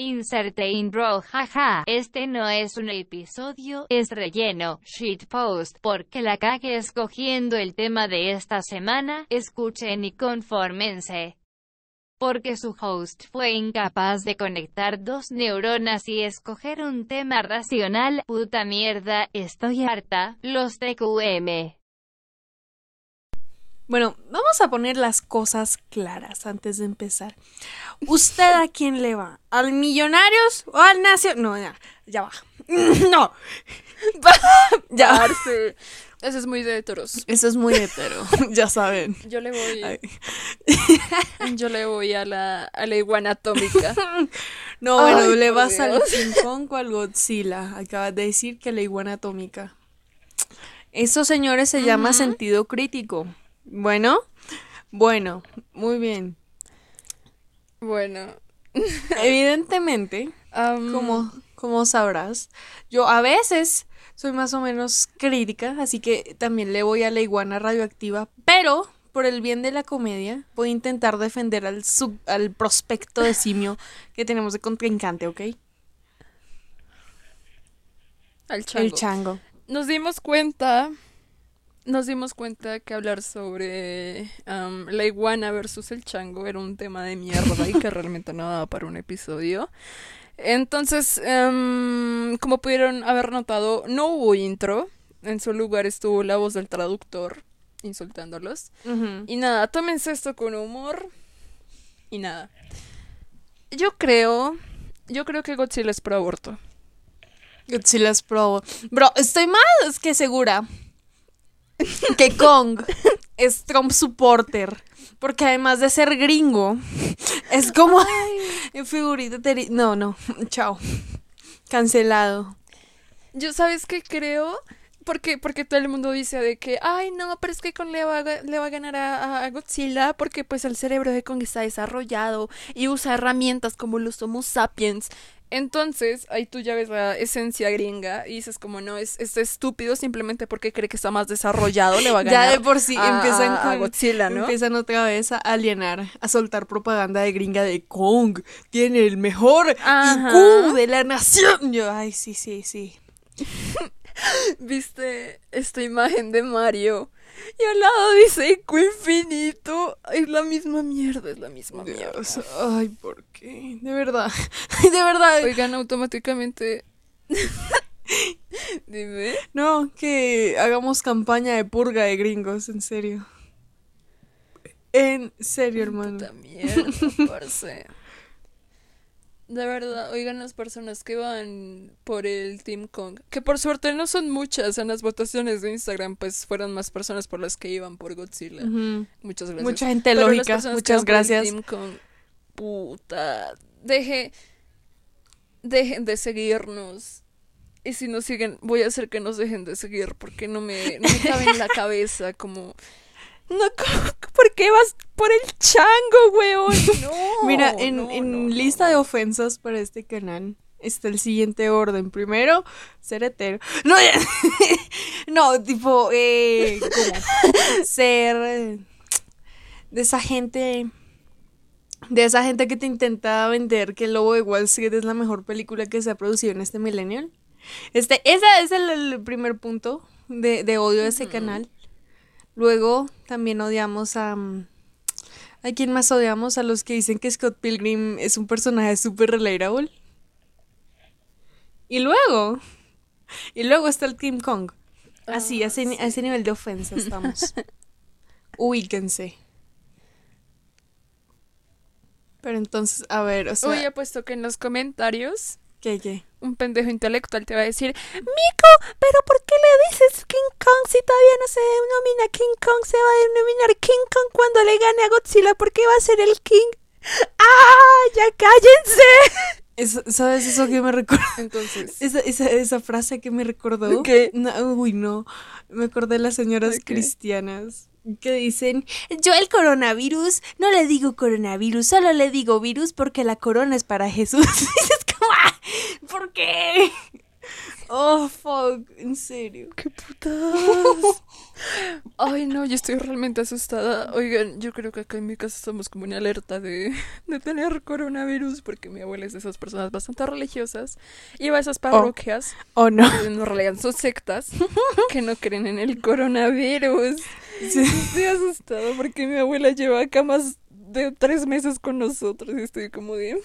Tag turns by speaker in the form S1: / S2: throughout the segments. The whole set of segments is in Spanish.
S1: Inserte intro, jaja. Este no es un episodio, es relleno, shitpost, porque la cague escogiendo el tema de esta semana, escuchen y confórmense. Porque su host fue incapaz de conectar dos neuronas y escoger un tema racional, puta mierda, estoy harta, los TQM.
S2: Bueno, vamos a poner las cosas claras antes de empezar. ¿Usted a quién le va? ¿Al Millonarios o al Nación? No, ya, ya va. No. ya.
S3: Parce. Eso es muy de heteros.
S2: Eso es muy hetero, ya saben.
S3: Yo le voy.
S2: Ay.
S3: Yo le voy a la, a la iguana atómica.
S2: No, bueno, le vas al. King Kong o al Godzilla. Acabas de decir que la iguana atómica. Eso, señores, se llama sentido crítico. Bueno, bueno, muy bien.
S3: Bueno.
S2: Evidentemente, como, como sabrás, yo a veces soy más o menos crítica, así que también le voy a la iguana radioactiva, pero por el bien de la comedia voy a intentar defender al, sub- al prospecto de simio que tenemos de contrincante, ¿ok?
S3: Al chango.
S2: El chango.
S3: Nos dimos cuenta. Nos dimos cuenta que hablar sobre la iguana versus el chango era un tema de mierda y que realmente no daba para un episodio. Entonces, em, como pudieron haber notado, no hubo intro. En su lugar estuvo la voz del traductor insultándolos. Y nada, tómense esto con humor. Y nada. Yo creo. Yo creo que Godzilla es pro aborto.
S2: Godzilla es pro. Bro, estoy más que segura que Kong es Trump supporter. Porque además de ser gringo, es como en figurita. teri- No, no, chao. Cancelado.
S3: Yo, ¿sabes qué creo? Porque, porque todo el mundo dice de que, ay, no, pero es que Kong le va le va a ganar a, a Godzilla porque pues el cerebro de Kong está desarrollado y usa herramientas como los Homo sapiens. Entonces, ahí tú ya ves la esencia gringa y dices como, no, es, es estúpido simplemente porque cree que está más desarrollado, le va a ganar
S2: Ya de por sí
S3: a-
S2: empiezan
S3: a- a
S2: con
S3: Godzilla, ¿no?
S2: Empiezan otra vez a alienar, a soltar propaganda de gringa de Kong. Tiene el mejor
S3: Ajá.
S2: IQ de la nación. Yo, ay, sí, sí, sí.
S3: ¿Viste esta imagen de Mario? Y al lado dice IQ infinito. Es la misma mierda, es la misma mierda.
S2: Ay, ¿por qué? De verdad, de verdad.
S3: Oigan, automáticamente. Dime.
S2: No, que hagamos campaña de purga de gringos, en serio. En serio, hermano.
S3: Puta mierda, parce. De verdad, oigan las personas que van por el Team Kong, que por suerte no son muchas en las votaciones de Instagram, pues fueron más personas por las que iban por Godzilla.
S2: Ujú.
S3: Muchas gracias.
S2: Mucha gente
S3: Pero
S2: lógica, muchas gracias.
S3: Team Kong, puta, deje, dejen de seguirnos. Y si nos siguen, voy a hacer que nos dejen de seguir porque no me, no me cabe en la cabeza como... No, ¿cómo- ¿por qué vas por el chango, weón? No.
S2: Mira, en,
S3: no,
S2: en
S3: no,
S2: lista de ofensas para este canal está el siguiente orden. Primero, ser hetero. No, no tipo, eh, como ser de esa gente, de esa gente que te intenta vender que el Lobo de Wall Street es la mejor película que se ha producido en este millennial. Este, ese es el, el primer punto de, de odio de ese canal. Luego también odiamos a... mm, ¿A quién más odiamos? A los que dicen que Scott Pilgrim es un personaje súper relatable. Y luego... Y luego está el King Kong. Así,
S3: Ah,
S2: a, ese, ni- a ese nivel de ofensa estamos. Ubíquense. Pero entonces, a ver, o sea...
S3: Uy, apuesto que en los comentarios
S2: ¿Qué, qué?
S3: Un pendejo intelectual te va a decir, Mico, pero ¿por qué le dices King Kong si todavía no se denomina King Kong? Se va a denominar King Kong cuando le gane a Godzilla, ¿por qué va a ser el King? ¡Ah! ¡Ya cállense!
S2: Eso- ¿Sabes eso que me recuerda?
S3: Entonces,
S2: Esa, esa, esa frase que me recordó.
S3: ¿Qué?
S2: No, uy, no. Me acordé de las señoras cristianas que dicen: Yo el coronavirus no le digo coronavirus, solo le digo virus porque la corona es para Jesús. Es como, "Ah, ¿por qué? Oh, fuck, en serio.
S3: ¡Qué putas! Ay, no, yo estoy realmente asustada. Oigan, yo creo que acá en mi casa estamos como en alerta de, de tener coronavirus porque mi abuela es de esas personas bastante religiosas y va a esas parroquias,
S2: Oh, no.
S3: en realidad son sectas, que no creen en el coronavirus.
S2: Sí.
S3: Estoy asustada porque mi abuela lleva acá más de tres meses con nosotros y estoy como de... "Mm".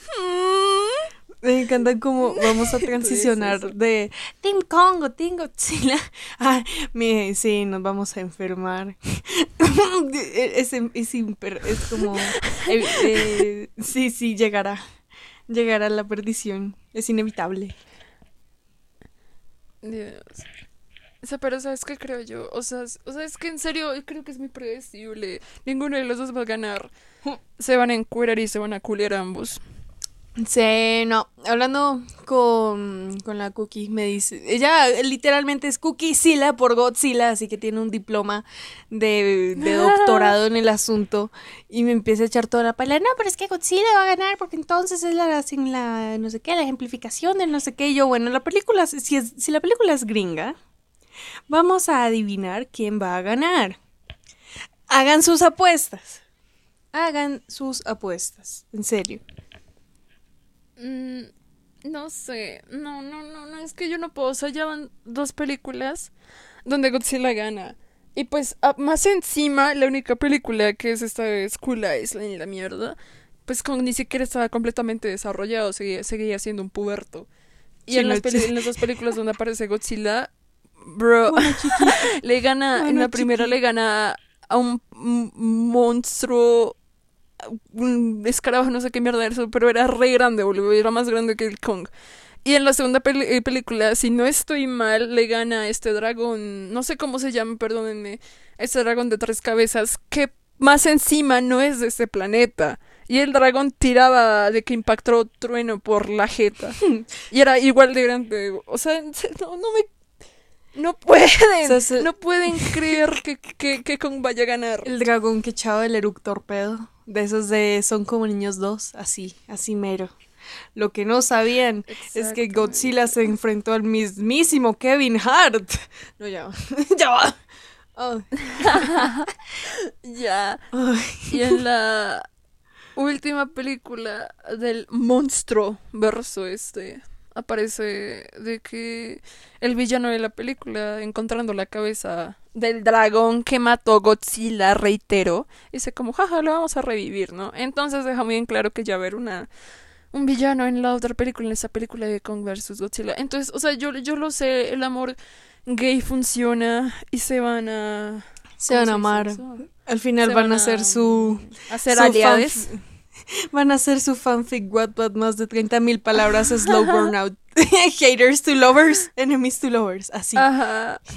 S2: Me encanta cómo vamos a transicionar de Team Congo, Team Godzilla. Ah, mire, sí, nos vamos a enfermar. es, es, imper- es como. eh, eh, sí, sí, llegará. Llegará la perdición. Es inevitable.
S3: Dios. O sea, pero ¿sabes qué creo yo? O sea, o sea, es que en serio creo que es muy predecible. Ninguno de los dos va a ganar. Se van a encuerar y se van a culiar ambos.
S2: Sí, no. Hablando con, con la Cookie, me dice. Ella literalmente es Cookie Sila por Godzilla, así que tiene un diploma de, de doctorado en el asunto. Y me empieza a echar toda la pala. No, pero es que Godzilla va a ganar porque entonces es la, sin la no sé qué, la ejemplificación del no sé qué. Y yo, bueno, la película, si, es, si la película es gringa, vamos a adivinar quién va a ganar. Hagan sus apuestas. Hagan sus apuestas. En serio.
S3: Mm, no sé. No, no, no, no. Es que yo no puedo. O sea, ya van dos películas donde Godzilla gana. Y pues, a- más encima, la única película que es esta de School Island y la mierda, pues con ni siquiera estaba completamente desarrollado, seguía, seguía siendo un puberto. Y
S2: Sí,
S3: en,
S2: no,
S3: las en las dos películas donde aparece Godzilla, bro, le gana, en la primera le gana a un monstruo, un escarabajo, no sé qué mierda era eso, pero era re grande, boludo, era más grande que el Kong. Y en la segunda peli- eh, película, si no estoy mal, le gana a este dragón, no sé cómo se llama, perdónenme, este dragón de tres cabezas, que más encima no es de este planeta. Y el dragón tiraba de que impactó trueno por la jeta. Y era igual de grande. O sea, no, no me... No pueden.
S2: O sea, se-
S3: No pueden creer que, que, que Kong vaya a ganar.
S2: El dragón que echaba el eructor pedo. De esos de Son como niños dos. Así, así mero. Lo que no sabían es que Godzilla se enfrentó al mismísimo Kevin Hart. No, ya va. ya va. Ay,
S3: Ya.
S2: ay.
S3: Y en la última película del monstruo verso este aparece de que el villano de la película encontrando la cabeza del dragón que mató Godzilla, reitero, dice como jaja, lo vamos a revivir, ¿no? Entonces deja muy en claro que ya haber una un villano en la otra película, en esa película de Kong vs Godzilla. Entonces, o sea, yo, yo lo sé, el amor gay funciona y se van a
S2: Se van a
S3: ¿cómo
S2: amar. Al final
S3: Se
S2: van a hacer su.
S3: aliades.
S2: Van a hacer su fanfic Wattpad más de 30.000 palabras slow burnout. Haters to lovers, enemies to lovers. Así.
S3: Ajá.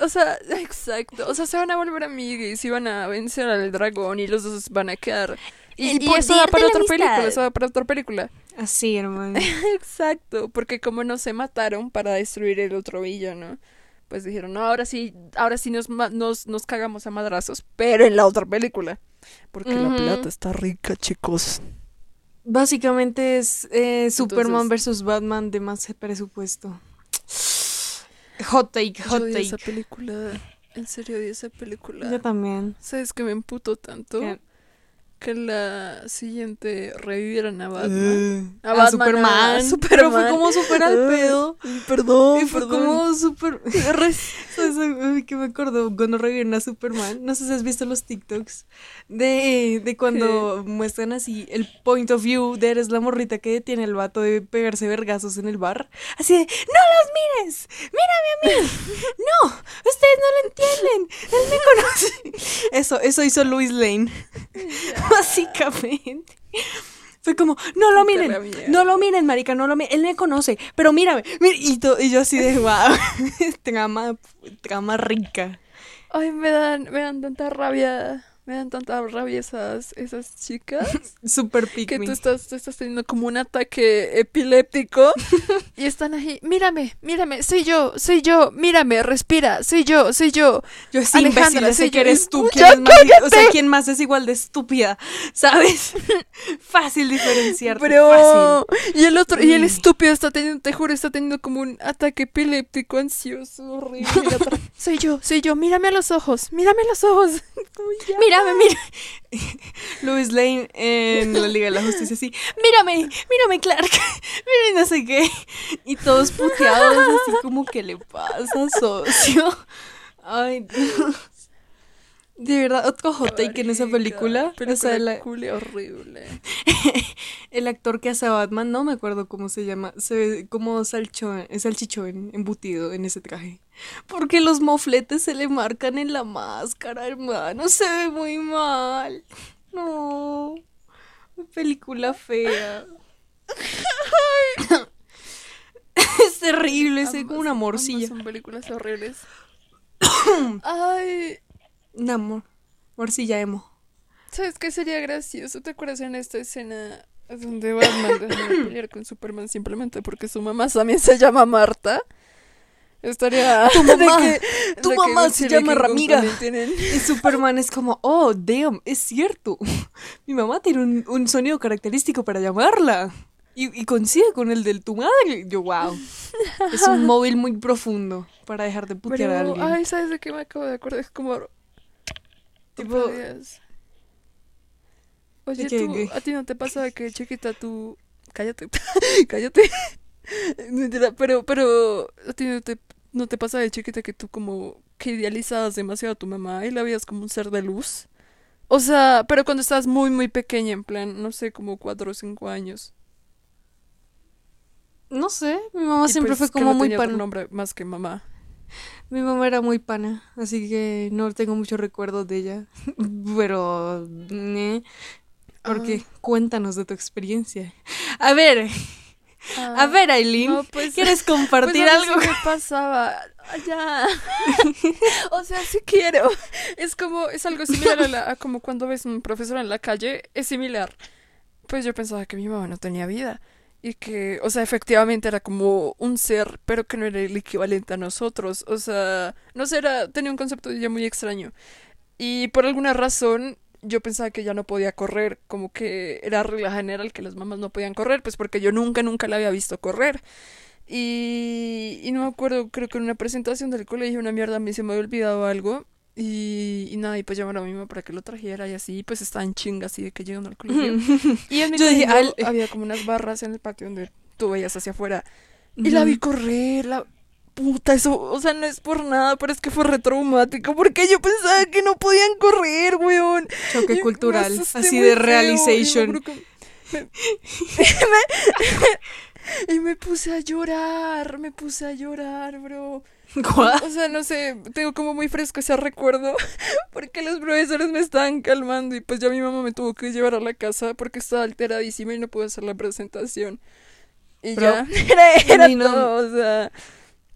S3: O sea, exacto. O sea, se van a volver amigues y van a vencer al dragón y los dos van a quedar. Y, eso da
S2: poder
S3: para otra
S2: amistad.
S3: película, eso da para otra película.
S2: Así, hermano.
S3: Exacto, porque como no se mataron para destruir el otro villano, pues dijeron, no, ahora sí, ahora sí nos, nos, nos cagamos a madrazos, pero en la otra película. Porque la plata está rica, chicos.
S2: Básicamente es eh, Superman versus Batman de más presupuesto. Hot take,
S3: Yo
S2: hot
S3: odié
S2: take.
S3: esa película. En serio, odié esa película.
S2: Yo también.
S3: ¿Sabes que me emputo tanto?
S2: ¿Qué?
S3: Que la siguiente revivieran a Batman.
S2: Eh,
S3: A
S2: a
S3: Batman,
S2: Superman.
S3: a
S2: Pero fue como super al pedo.
S3: Perdón,
S2: Y fue
S3: perdón.
S2: como super. Que me acuerdo cuando revivieron a Superman. No sé si has visto los TikToks. De, de cuando muestran así el point of view de eres la morrita que detiene el vato de pegarse vergazos en el bar. Así de: ¡No los mires! ¡Mírame a mí! ¡No! ¡Ustedes no lo entienden! ¡Él me conoce! Eso, eso hizo Louis Lane. Básicamente. Fue como, no lo miren, no lo miren, marica, no lo miren, él me conoce, pero mírame, mira", y, to- y yo así de, wow, trama, trama rica.
S3: Ay, me dan, me dan tanta rabia Me dan tanta rabia esas, esas chicas.
S2: Super
S3: que tú estás, tú estás teniendo como un ataque epiléptico y están ahí, mírame, mírame, soy yo, soy yo, mírame, respira, soy yo, soy yo.
S2: Yo sí,
S3: Alejandra,
S2: imbécil,
S3: soy
S2: que
S3: yo.
S2: eres tú.
S3: ¡Ya
S2: ¿Quién más, o sea, ¿quién más es igual de estúpida? ¿Sabes? Fácil diferenciarte.
S3: Pero,
S2: Fácil.
S3: y el otro, y el
S2: Mm.
S3: estúpido está teniendo, te juro, está teniendo como un ataque epiléptico, ansioso, horrible. Soy yo, soy yo, mírame a los ojos, mírame a los ojos. Ya.
S2: Mírame, mira. Louis Lane en la Liga de la Justicia, así. Mírame, mírame, Clark. Mírame, no sé qué. Y todos puteados, así como, ¿qué le pasa, socio? Ay, Dios. De verdad, otro hot take en esa película. O sea, la-
S3: Película horrible.
S2: el actor que hace a Batman, no me acuerdo cómo se llama, se ve como salchón, salchichón embutido en ese traje. Porque los mofletes se le marcan en la máscara, hermano, se ve muy mal. No, película fea. es terrible, es como una morcilla.
S3: son películas horribles. Ay,
S2: Una mor- morcilla emo.
S3: ¿sabes qué sería gracioso? ¿Te acuerdas en esta escena donde Batman deja de pelear con Superman simplemente porque su mamá también se llama Marta? Estaría...
S2: Tu mamá,
S3: de
S2: tu
S3: de
S2: mamá se llama Ramira. Y Superman es como, oh, damn, es cierto. Mi mamá tiene un, un sonido característico para llamarla. Y, y coincide con el del tu madre. Yo, wow. Es un móvil muy profundo para dejar de putear a
S3: Pero,
S2: alguien.
S3: ay, ¿sabes de qué me acabo de acordar? Es como...
S2: Tipo,
S3: Oh. Oye,
S2: ¿De qué,
S3: tú,
S2: qué?
S3: ¿a ti no te pasa de que chiquita tú... Cállate, cállate. Pero, pero, ¿a ti no te, no te pasa de chiquita que tú como que idealizabas demasiado a tu mamá y la veías como un ser de luz? O sea, pero cuando estabas muy, muy pequeña, en plan, no sé, como cuatro o cinco años.
S2: no sé, mi mamá
S3: Y
S2: siempre
S3: pues
S2: fue
S3: que
S2: como
S3: no
S2: muy
S3: tenía otro nombre más que mamá.
S2: Mi mamá era muy pana, así que no tengo muchos recuerdos de ella. Pero, ¿eh? Porque cuéntanos de tu experiencia. A ver, a ver, Aileen,
S3: Ah, no, pues-
S2: ¿quieres
S3: Pues
S2: compartir algo?
S3: me pasaba. Ah, Ya. o sea, sí quiero. Es como, es algo similar a, la- a como cuando ves un profesor en la calle. Es similar. Pues yo pensaba que mi mamá no tenía vida. Y que, o sea, efectivamente era como un ser, pero que no era el equivalente a nosotros. O sea, no sé, era, tenía un concepto ella muy extraño. Y por alguna razón yo pensaba que ya no podía correr, como que era regla general que las mamás no podían correr, pues porque yo nunca, nunca la había visto correr. Y, y no me acuerdo, creo que en una presentación del colegio, una mierda, a mí se me había olvidado algo. Y, y nada, y pues llamaron a mi mamá para que lo trajera y así, pues estaba en chinga así de que llegando al colegio. Y en mi
S2: Yo dije, al-
S3: había como unas barras en el patio donde tú veías hacia afuera. Y la vi correr, la puta, eso, o sea, no es por nada, pero es que fue retraumático, porque yo pensaba que no podían correr, weón.
S2: Choque
S3: Y
S2: cultural, así de
S3: feo, y me
S2: realization.
S3: me- y me puse a llorar, me puse a llorar, bro.
S2: What?
S3: O sea, no sé, tengo como muy fresco ese recuerdo porque los profesores me estaban calmando y pues ya mi mamá me tuvo que llevar a la casa porque estaba alteradísima y no pude hacer la presentación. Y ya, era, era
S2: no-
S3: todo, o sea,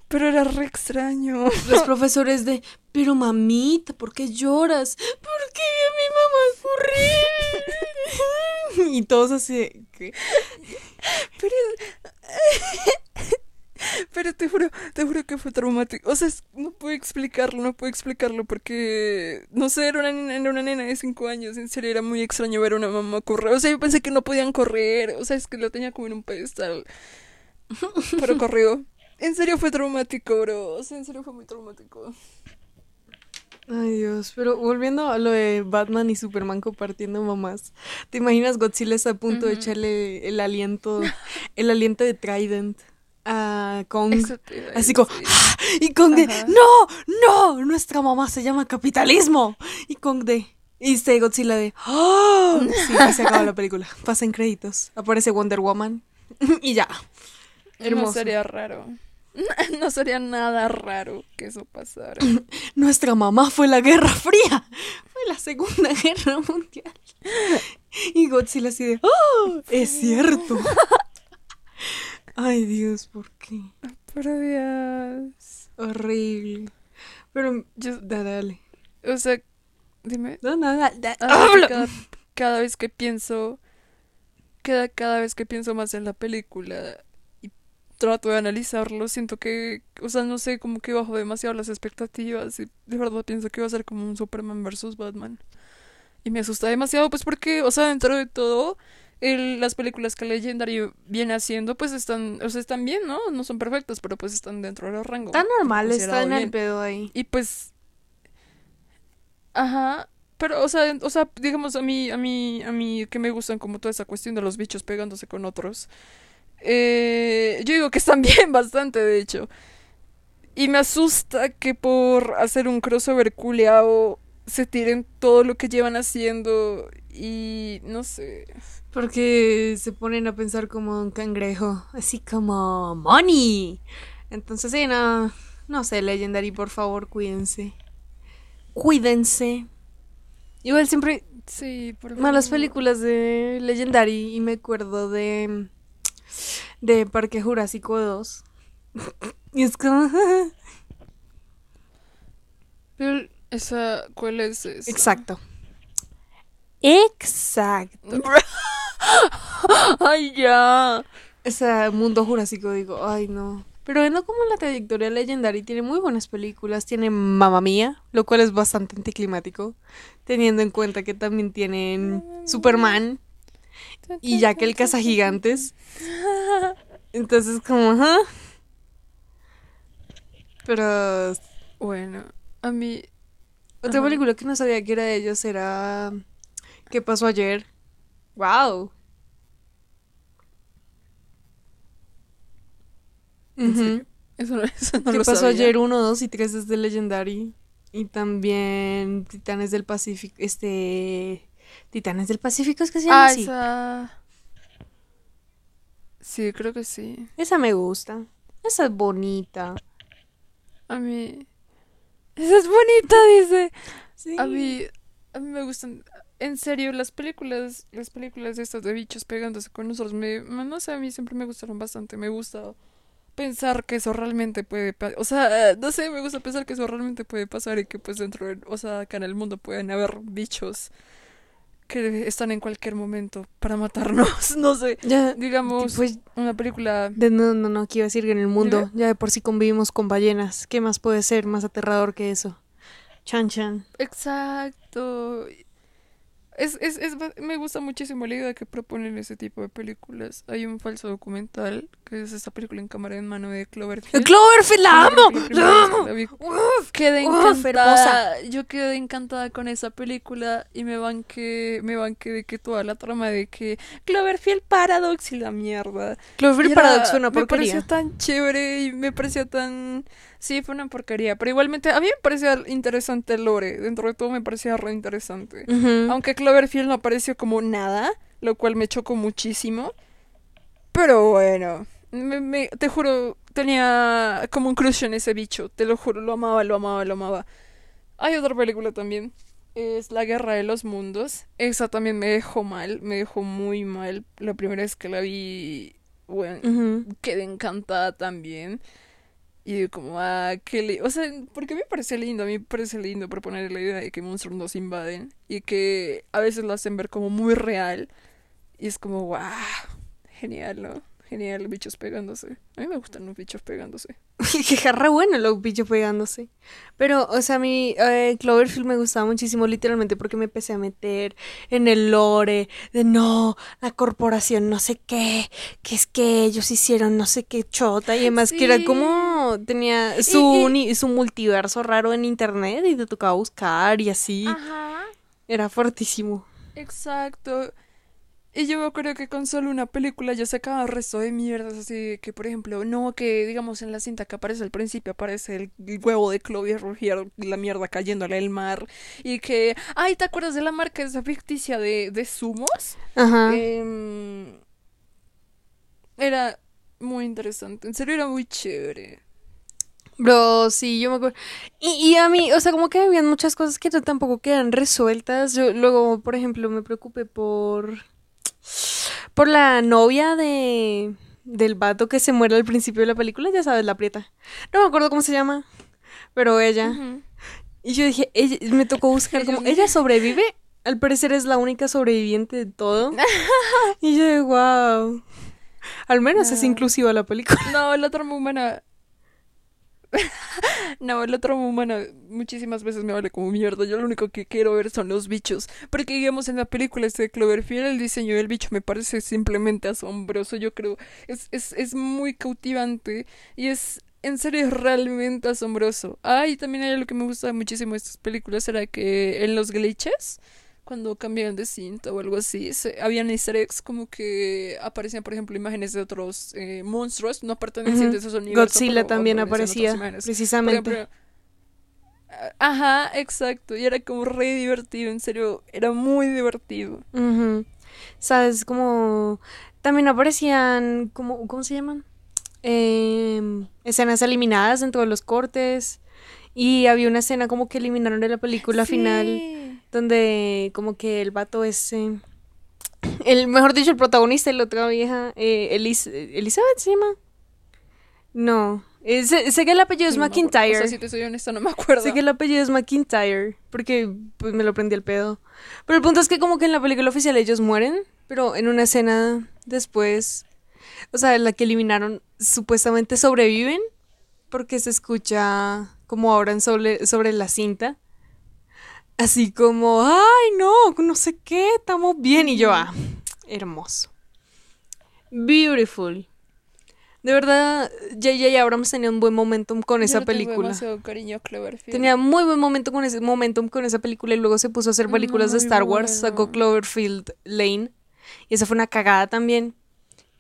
S3: pero era re extraño.
S2: Los profesores de, pero mamita, ¿por qué lloras? Porque mi mamá correr. Y todos así, ¿qué?
S3: Pero, pero te juro, te juro que fue traumático. O sea, no puedo explicarlo, no puedo explicarlo porque, no sé, era una, nena- era una nena de 5 años. En serio, era muy extraño ver a una mamá correr. O sea, yo pensé que no podían correr. O sea, es que lo tenía como en un pedestal. Pero corrió. En serio fue traumático, bro. O sea, en serio fue muy traumático.
S2: Ay Dios, pero volviendo a lo de Batman y Superman compartiendo mamás, ¿te imaginas Godzilla está a punto de echarle el aliento, el aliento de Trident a Kong? Así como. ¡ah! y Kong de, no, no, nuestra mamá se llama capitalismo. Y Kong de, y este Godzilla de, ¡oh! Sí, y se acaba la película. Pasan créditos, aparece Wonder Woman y ya. Hermoso.
S3: No sería raro. No sería nada raro que eso pasara.
S2: Nuestra mamá fue la Guerra Fría. Fue la Segunda Guerra Mundial. Y Godzilla así de, ¡oh! Es cierto. Ay Dios, ¿por qué?
S3: Por Dios.
S2: Horrible. Pero,
S3: Yo,
S2: da- dale.
S3: o sea, Dime.
S2: No, no, da- da-
S3: cada, cada vez que pienso, cada, cada vez que pienso más en la película y trato de analizarlo, siento que, o sea, no sé, como que bajo demasiado las expectativas y de verdad pienso que va a ser como un Superman versus Batman. Y me asusta demasiado, pues porque, o sea, dentro de todo, el- las películas que Legendary viene haciendo, pues están, o sea, están bien, ¿no? No son perfectas, pero pues están dentro del rango.
S2: Está normal, está en el pedo ahí.
S3: Y pues. Ajá. Pero, o sea, o sea, digamos, a mí, a mí, a mí que me gustan como toda esa cuestión de los bichos pegándose con otros. eh, yo digo que están bien bastante, de hecho. Y me asusta que por hacer un crossover culeado se tiren todo lo que llevan haciendo y no sé.
S2: Porque se ponen a pensar como un cangrejo, así como money. Entonces, sí, no, no sé, Legendary, por favor, cuídense. Cuídense. Igual siempre
S3: Sí, por
S2: malas
S3: favor.
S2: películas de Legendary y me acuerdo de de Parque Jurásico 2. Y es como Pero-
S3: Esa, ¿cuál es esa?
S2: exacto. Exacto.
S3: Ay, ya.
S2: Ese mundo jurásico, digo, ay no. Pero viendo como la trayectoria Legendary tiene muy buenas películas. Tiene Mamma Mía, lo cual es bastante anticlimático. Teniendo en cuenta que también tienen Superman y Jack el Cazagigantes. Entonces, como, ajá. Pero
S3: Bueno, a mí.
S2: otra
S3: Ajá.
S2: película que no sabía que era de ellos era ¿Qué pasó ayer? Wow.
S3: ¿En serio? Eso no, eso no
S2: ¿Qué
S3: lo
S2: pasó
S3: sabía.
S2: ayer? 1, 2 y 3 es de Legendary. Y también Titanes del Pacífico. Este. Titanes del Pacífico es que se llama
S3: Ah,
S2: así.
S3: esa. Sí, creo que sí.
S2: Esa me gusta. Esa es bonita.
S3: A mí. Esa es bonita, dice.
S2: Sí.
S3: A mí. A mí me gustan. En serio, las películas. Las películas de estas de bichos pegándose con nosotros. Me, no sé, a mí siempre me gustaron bastante. Me gusta pensar que eso realmente puede pasar. O sea, no sé, me gusta pensar que eso realmente puede pasar y que pues dentro de, o sea, acá en el mundo pueden haber bichos que están en cualquier momento para matarnos. No sé.
S2: Ya,
S3: Digamos,
S2: pues,
S3: una película.
S2: de, no, no, no, quiero decir que en el mundo, ya de por sí convivimos con ballenas. ¿Qué más puede ser más aterrador que eso? Chan Chan.
S3: Exacto. Es, es, es, me gusta muchísimo la idea que proponen ese tipo de películas. Hay un falso documental, que es esta película en cámara en mano de Cloverfield.
S2: ¡Cloverfield, la amo!
S3: la
S2: ¡La
S3: primera vez
S2: amo! Uf,
S3: Quedé
S2: uf,
S3: encantada. Yo quedé encantada con esa película y me banqué, me banqué de que toda la trama de que Cloverfield Paradox y la mierda.
S2: Cloverfield Paradox fue una
S3: Me pareció
S2: porquería.
S3: tan chévere y me parecía tan... Sí, fue una porquería, pero igualmente a mí me parecía interesante el lore. Dentro de todo me parecía re interesante. Aunque Cloverfield no apareció como nada, lo cual me chocó muchísimo. Pero bueno, me- me- te juro, tenía como un crush en ese bicho, te lo juro, lo amaba, lo amaba, lo amaba. Hay otra película también, es La Guerra de los Mundos. Esa también me dejó mal, me dejó muy mal. La primera vez que la vi, bueno, quedé encantada también. Y como, ah, qué li- O sea, porque a mí me parece lindo, a mí me parece lindo proponer la idea de que monstruos nos invaden y que a veces lo hacen ver como muy real. Y es como, wow, genial, ¿no? Genial, bichos pegándose. A mí me gustan los bichos pegándose.
S2: que jarra bueno los bichos pegándose. Pero, o sea, a mí eh, Cloverfield me gustaba muchísimo literalmente porque me empecé a meter en el lore de no, la corporación no sé qué, que es que ellos hicieron no sé qué chota y además que era
S3: Sí.
S2: como tenía su, uni- su multiverso raro en internet y te tocaba buscar y así.
S3: Ajá.
S2: Era fuertísimo.
S3: Exacto. Y yo creo que con solo una película ya sacaba el resto de mierdas, así que, por ejemplo, no que, digamos, en la cinta que aparece al principio aparece el huevo de Cloverfield y la mierda cayéndole al mar, y que, ay, ¿te acuerdas de la marca esa ficticia de, de zumos?
S2: Ajá.
S3: Em, era muy interesante, en serio era muy chévere.
S2: Bro, sí, yo me acuerdo. Y, y a mí, o sea, como que habían muchas cosas que tampoco quedan resueltas. Yo luego, por ejemplo, me preocupé por. Por la novia de. del vato que se muere al principio de la película, ya sabes, la prieta. No me acuerdo cómo se llama. Pero ella. Y yo dije, ella- me tocó buscar como, ¿ella sobrevive? Al parecer es la única sobreviviente de todo. y yo dije, wow. Al menos es inclusiva la película.
S3: No, la trama humana. No, la trama humana muchísimas veces me vale como mierda. Yo lo único que quiero ver son los bichos. Porque digamos en la película este de Cloverfield el diseño del bicho me parece simplemente asombroso. Yo creo es, es, es muy cautivante y es en serio realmente asombroso. Ah, y también hay algo que me gusta muchísimo de estas películas era que en los glitches cuando cambiaban de cinta o algo así, se, habían easter eggs como que aparecían, por ejemplo, imágenes de otros eh, monstruos no pertenecientes a esos universos.
S2: Godzilla
S3: pero
S2: también aparecía.
S3: Por
S2: precisamente.
S3: ejemplo, Ajá, exacto. Y era como re divertido, en serio, era muy divertido.
S2: Ujú. ¿Sabes? Como también aparecían, como, ¿cómo se llaman? Em, escenas eliminadas en todos los cortes. Y había una escena como que eliminaron de la película final,
S3: Sí.
S2: Donde como que el vato ese, el, mejor dicho, el protagonista y la otra vieja, eh, Elis- Elizabeth se llama. No, eh, sé, sé que el apellido es
S3: No.
S2: McIntyre.
S3: O sea, si te soy honesta, no me acuerdo.
S2: Sé que el apellido es McIntyre, porque pues me lo prendí el pedo. Pero el punto es que como que en la película oficial ellos mueren, pero en una escena después, o sea, en la que eliminaron, supuestamente sobreviven, porque se escucha como ahora sobre, sobre la cinta. Así como, ay, no, no sé qué, estamos bien. Y yo, ah, hermoso. Beautiful. De verdad, J.J. Abrams tenía un buen momentum con
S3: Yo
S2: esa película.
S3: cariño Cloverfield.
S2: Tenía muy buen momento con ese momentum con esa película y luego se puso a hacer películas de Star Wars,
S3: bueno.
S2: sacó Cloverfield Lane y esa fue una cagada también.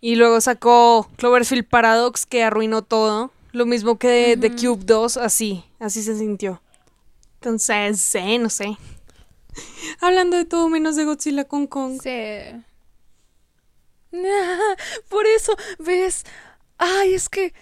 S2: Y luego sacó Cloverfield Paradox que arruinó todo, lo mismo que The Cube 2, así, así se sintió. Entonces, sí, no sé. Hablando de todo menos de Godzilla con Kong.
S3: Sí. Por eso, ¿ves? Ay, es que.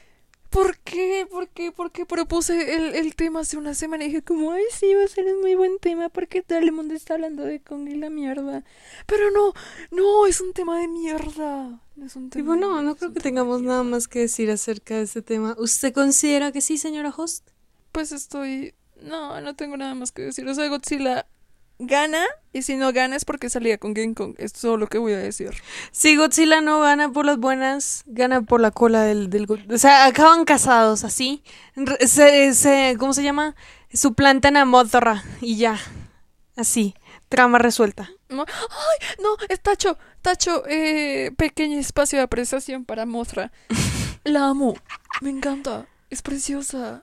S3: ¿Por qué? ¿Por qué? ¿Por qué propuse el, el tema hace una semana? Y dije, como, ay, sí, va a ser un muy buen tema porque todo el mundo está hablando de Kong y la mierda. Pero no, no, es un tema de mierda. No es un tema.
S2: Tipo, no, no creo que tengamos nada más que decir acerca de este tema. ¿Usted considera que sí, señora Host?
S3: Pues estoy. No, no tengo nada más que decir. O sea, Godzilla gana y si no gana es porque salía con King Kong. Es todo lo que voy a decir.
S2: Si Godzilla no gana por las buenas, gana por la cola del, del O sea, acaban casados, así. Se, se- ¿Cómo se llama? Suplantan a Mothra y ya. Así. Trama resuelta.
S3: No, ¡Ay! No, es Tacho. Tacho, eh, pequeño espacio de apreciación para Mothra. La amo. Me encanta. Es preciosa.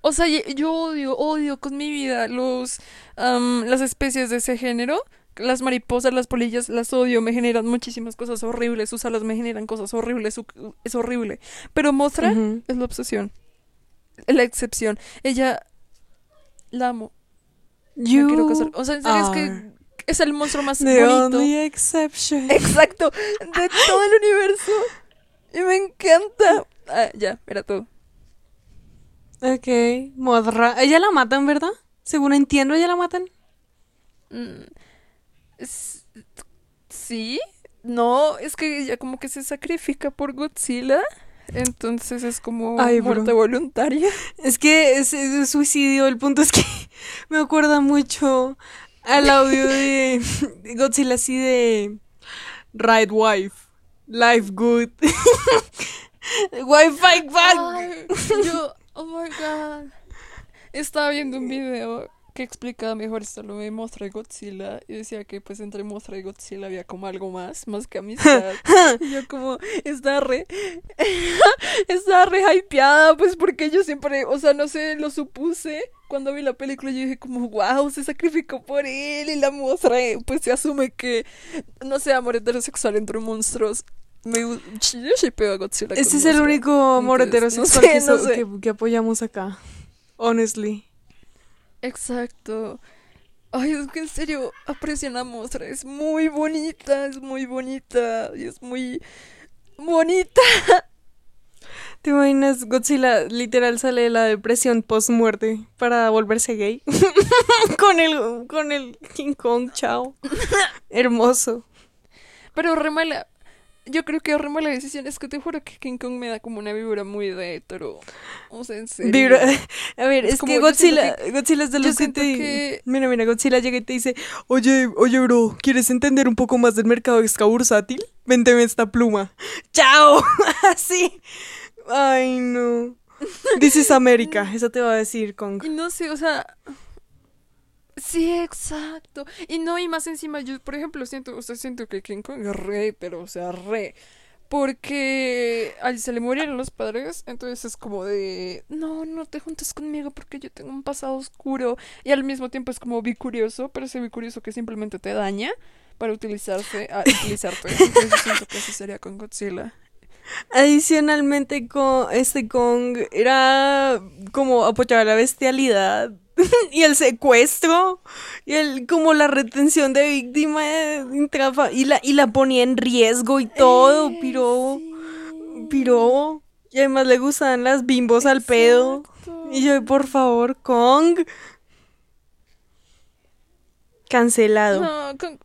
S3: O sea, yo odio, odio con mi vida los, las especies de ese género. Las mariposas, las polillas, las odio, me generan muchísimas cosas horribles. Sus alas me generan cosas horribles, es horrible. Pero Mothra es la obsesión. La excepción. Ella la amo. Me quiero casar. O sea, en serio es que es el monstruo más
S2: the
S3: bonito.
S2: only exception.
S3: Exacto, de todo el universo. Y me encanta. Ah, ya, era todo.
S2: Ok, Mothra. Ella la matan, ¿verdad? Según entiendo, ella la matan.
S3: Mm, Sí, no, es que ella como que se sacrifica por Godzilla. Entonces es como
S2: Ay, bro.
S3: muerte voluntaria.
S2: Es que es, es suicidio. El punto es que me acuerda mucho al audio de de Godzilla así de Right Wife. Life good. Wi-Fi back.
S3: Ay, yo, oh my god. Estaba viendo un video que explicaba mejor esto lo de Mothra y Godzilla y decía que pues entre Mothra y Godzilla había como algo más, más que amistad. y yo como, está re, está re hypeada pues porque yo siempre, o sea, no sé, lo supuse. Cuando vi la película yo dije como, wow, se sacrificó por él y la Mothra pues se asume que, no sé, amor heterosexual entre monstruos. Me, yo shippeo a Godzilla
S2: Este es el único amor
S3: no
S2: heterosexual
S3: sé,
S2: que,
S3: no sé.
S2: que- que apoyamos acá. Honestly.
S3: Exacto. Ay, es que en serio, aprecian la muestra. Es muy bonita, es muy bonita. Y es muy bonita.
S2: ¿Te imaginas? Godzilla literal sale de la depresión post-muerte para volverse gay. con el con el King Kong, chao. Hermoso.
S3: Pero re mala. Yo creo que ahorremos la decisión. Es que te juro que King Kong me da como una vibra muy de hetero. O sea, en serio.
S2: Vibra- A ver,
S3: Es
S2: es,
S3: como,
S2: que Godzilla, Godzilla es de los que te...
S3: que-
S2: Mira, mira, Godzilla llega y te dice, oye, oye, bro, ¿quieres entender un poco más del mercado bursátil? Vénteme esta pluma. ¡Chao! Así. Ay, no. This is America, eso te va a decir Kong.
S3: No sé, o sea. Sí, exacto. Y no, y más encima, yo, por ejemplo, siento, o sea, siento que King Kong es re, pero, o sea, re. Porque al se le murieron los padres, entonces es como de, no, no te juntes conmigo porque yo tengo un pasado oscuro. Y al mismo tiempo es como bicurioso, pero ese bicurioso que simplemente te daña para utilizarse, a utilizarte. Entonces siento que así sería con Godzilla.
S2: Adicionalmente, con este Kong era como apoyaba la bestialidad y el secuestro y el como la retención de víctima intrafa- y la y la ponía en riesgo y todo,
S3: Eh,
S2: piró,
S3: sí.
S2: piró. Y además le gustaban las bimbos al pedo. Y yo, por favor, Kong. Cancelado.
S3: No, con...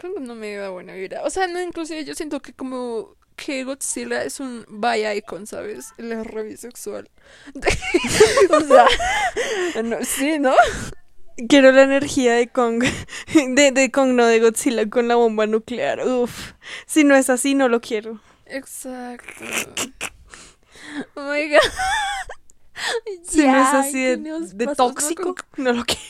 S3: Kong no me da buena vibra. O sea, no, inclusive yo siento que como que Godzilla es un bi icon, ¿sabes? Él es re bisexual. o sea, no, sí, ¿no?
S2: Quiero la energía de Kong. De, de Kong, no de Godzilla con la bomba nuclear. Uf. Si no es así, no lo quiero.
S3: Exacto. Oh my god.
S2: Si no es así
S3: ¿qué
S2: de, de tóxico,
S3: con-
S2: no lo quiero.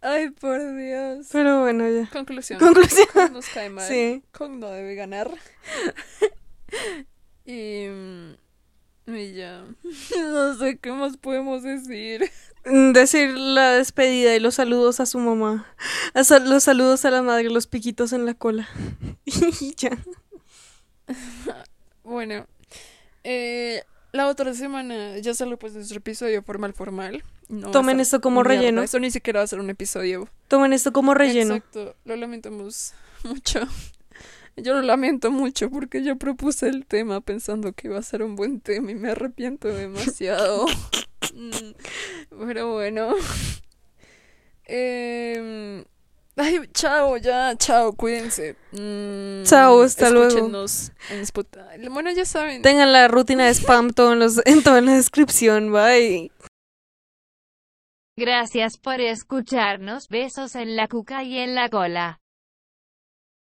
S3: Ay, por Dios.
S2: Pero bueno, ya.
S3: Conclusión.
S2: Conclusión.
S3: Kong nos cae mal.
S2: Sí.
S3: Kong no debe ganar. y, mm, y ya. No sé qué más podemos decir.
S2: Decir la despedida y los saludos a su mamá. A sal- los saludos a la madre, los piquitos en la cola. Y ya.
S3: Bueno, eh, la otra semana ya sale pues nuestro episodio formal formal. No
S2: Tomen esto como
S3: mierda,
S2: relleno.
S3: Eso ni siquiera va a ser un episodio.
S2: Tomen esto como relleno.
S3: Exacto, lo lamentamos mucho. Yo lo lamento mucho porque yo propuse el tema pensando que iba a ser un buen tema y me arrepiento demasiado. Mm, Pero bueno. Em, ay, chao, ya, chao, cuídense. Mm,
S2: Chao, hasta luego.
S3: en. Bueno, ya saben.
S2: Tengan la rutina de spam todo en, los, en toda la descripción. Bye.
S1: Gracias por escucharnos. Besos en la cuca y en la cola.